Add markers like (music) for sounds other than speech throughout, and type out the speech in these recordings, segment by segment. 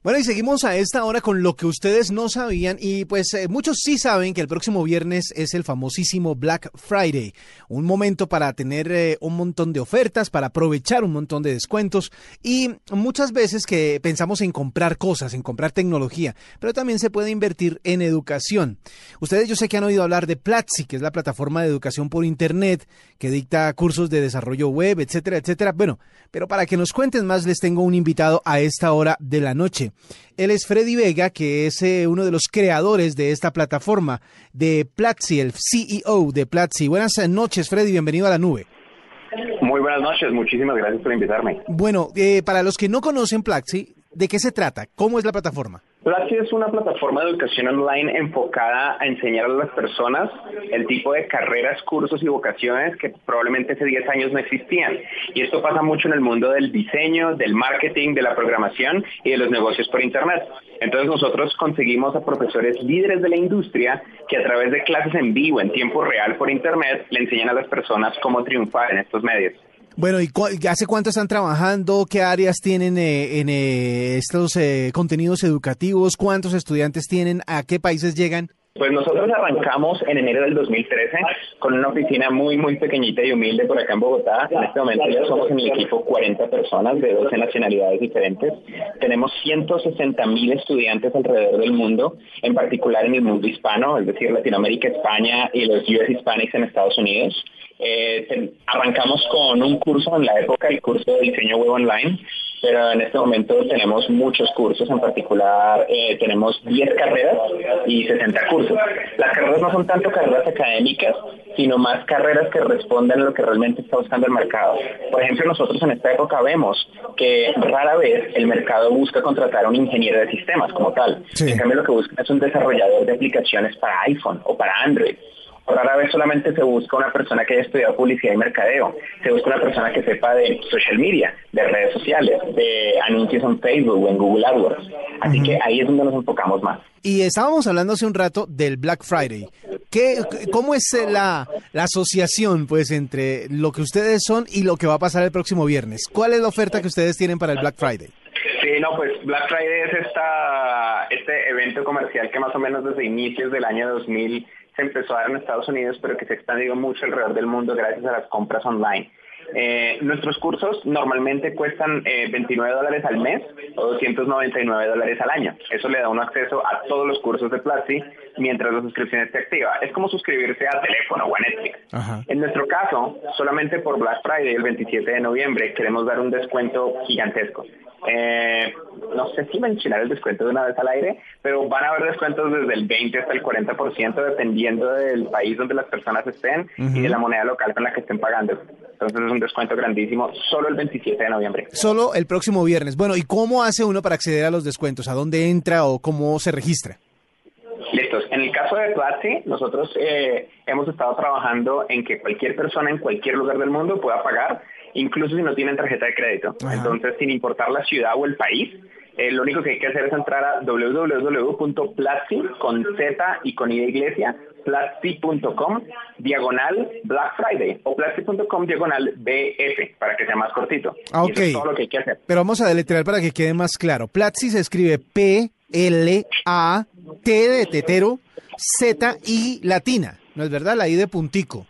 Bueno, y seguimos a esta hora con lo que ustedes no sabían y pues eh, muchos sí saben que el próximo viernes es el famosísimo Black Friday, un momento para tener eh, un montón de ofertas, para aprovechar un montón de descuentos y muchas veces que pensamos en comprar cosas, en comprar tecnología, pero también se puede invertir en educación. Ustedes yo sé que han oído hablar de Platzi, que es la plataforma de educación por internet que dicta cursos de desarrollo web, etcétera, etcétera. Bueno, pero para que nos cuenten más les tengo un invitado a esta hora de la noche. Él es Freddy Vega, que es eh, uno de los creadores de esta plataforma de Platzi, el CEO de Platzi. Buenas noches, Freddy, bienvenido a la nube. Muy buenas noches, muchísimas gracias por invitarme. Bueno, eh, para los que no conocen Platzi, ¿de qué se trata? ¿Cómo es la plataforma? Platzi es una plataforma de educación online enfocada a enseñar a las personas el tipo de carreras, cursos y vocaciones que probablemente hace 10 años no existían. Y esto pasa mucho en el mundo del diseño, del marketing, de la programación y de los negocios por Internet. Entonces nosotros conseguimos a profesores líderes de la industria que a través de clases en vivo, en tiempo real por Internet, le enseñan a las personas cómo triunfar en estos medios. Bueno, ¿y hace cuánto están trabajando? ¿Qué áreas tienen eh, en eh, estos eh, contenidos educativos? ¿Cuántos estudiantes tienen? ¿A qué países llegan? Pues nosotros arrancamos en enero del 2013 con una oficina muy, muy pequeñita y humilde por acá en Bogotá. En este momento ya somos en el equipo 40 personas de 12 nacionalidades diferentes. Tenemos 160 mil estudiantes alrededor del mundo, en particular en el mundo hispano, es decir, Latinoamérica, España y los US Hispanics en Estados Unidos. Eh, arrancamos con un curso en la época, el curso de diseño web online, pero en este momento tenemos muchos cursos, en particular eh, tenemos 10 carreras y 60 cursos. Las carreras no son tanto carreras académicas, sino más carreras que responden a lo que realmente está buscando el mercado. Por ejemplo, nosotros en esta época vemos que rara vez el mercado busca contratar a un ingeniero de sistemas como tal. En cambio, lo que buscan es un desarrollador de aplicaciones para iPhone o para Android rara vez solamente se busca una persona que haya estudiado publicidad y mercadeo, se busca una persona que sepa de social media, de redes sociales, de anuncios en Facebook o en Google AdWords. Así que ahí es donde nos enfocamos más. Y estábamos hablando hace un rato del Black Friday. ¿Qué, ¿Cómo es la, la asociación pues entre lo que ustedes son y lo que va a pasar el próximo viernes? ¿Cuál es la oferta que ustedes tienen para el Black Friday? Sí, no, pues Black Friday es esta, este evento comercial que más o menos desde inicios del año 2000 se empezó a dar en Estados Unidos, pero que se ha expandido mucho alrededor del mundo gracias a las compras online. Eh, nuestros cursos normalmente cuestan 29 eh, dólares al mes o 299 dólares al año. Eso le da un acceso a todos los cursos de Platzi mientras la suscripción esté activa. Es como suscribirse a teléfono o a Netflix. En nuestro caso, solamente por Black Friday el 27 de noviembre queremos dar un descuento gigantesco. Eh, no sé si mencionar el descuento de una vez al aire, pero van a haber descuentos desde el 20 hasta el 40% dependiendo del país donde las personas estén y de la moneda local con la que estén pagando. Entonces es un descuento grandísimo solo el 27 de noviembre. Solo el próximo viernes. Bueno, ¿y cómo hace uno para acceder a los descuentos? ¿A dónde entra o cómo se registra? Listos. En el caso de Platzi, nosotros eh, hemos estado trabajando en que cualquier persona en cualquier lugar del mundo pueda pagar incluso si no tienen tarjeta de crédito. Entonces, sin importar la ciudad o el país, eh, lo único que hay que hacer es entrar a www.platzi con Z y con I de iglesia, platzi.com diagonal Black Friday o platzi.com diagonal BF para que sea más cortito. Ah, ok. es todo lo que hay que hacer. Pero vamos a deletrear para que quede más claro. Platzi se escribe P L A T de tetero Z I latina. ¿No es verdad? La I de puntico.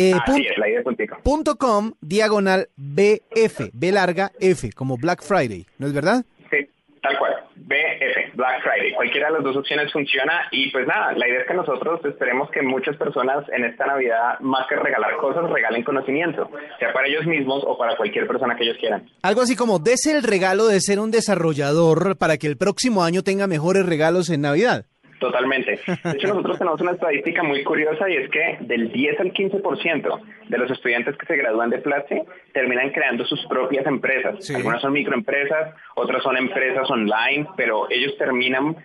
Eh, Así es, la idea punto com diagonal BF, B larga F, como Black Friday, ¿no es verdad? Sí, tal cual. BF, Black Friday. Cualquiera de las dos opciones funciona y pues nada, la idea es que nosotros esperemos que muchas personas en esta Navidad, más que regalar cosas, regalen conocimiento, sea para ellos mismos o para cualquier persona que ellos quieran. Algo así como, dese el regalo de ser un desarrollador para que el próximo año tenga mejores regalos en Navidad. Totalmente. (laughs) De hecho, nosotros tenemos una estadística muy curiosa y es que del 10 al 15% de los estudiantes que se gradúan de Platzi terminan creando sus propias empresas. Algunas son microempresas, otras son empresas online, pero ellos terminan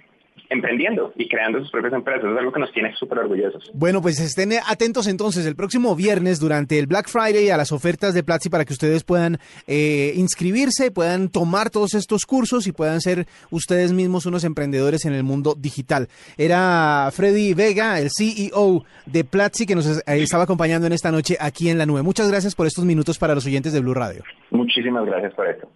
emprendiendo y creando sus propias empresas. Es algo que nos tiene súper orgullosos. Bueno, pues estén atentos entonces el próximo viernes durante el Black Friday a las ofertas de Platzi para que ustedes puedan eh, inscribirse, puedan tomar todos estos cursos y puedan ser ustedes mismos unos emprendedores en el mundo digital. Era Freddy Vega, el CEO de Platzi, que nos eh, estaba acompañando en esta noche aquí en la nube. Muchas gracias por estos minutos para los oyentes de Blue Radio. Muchísimas gracias por esto.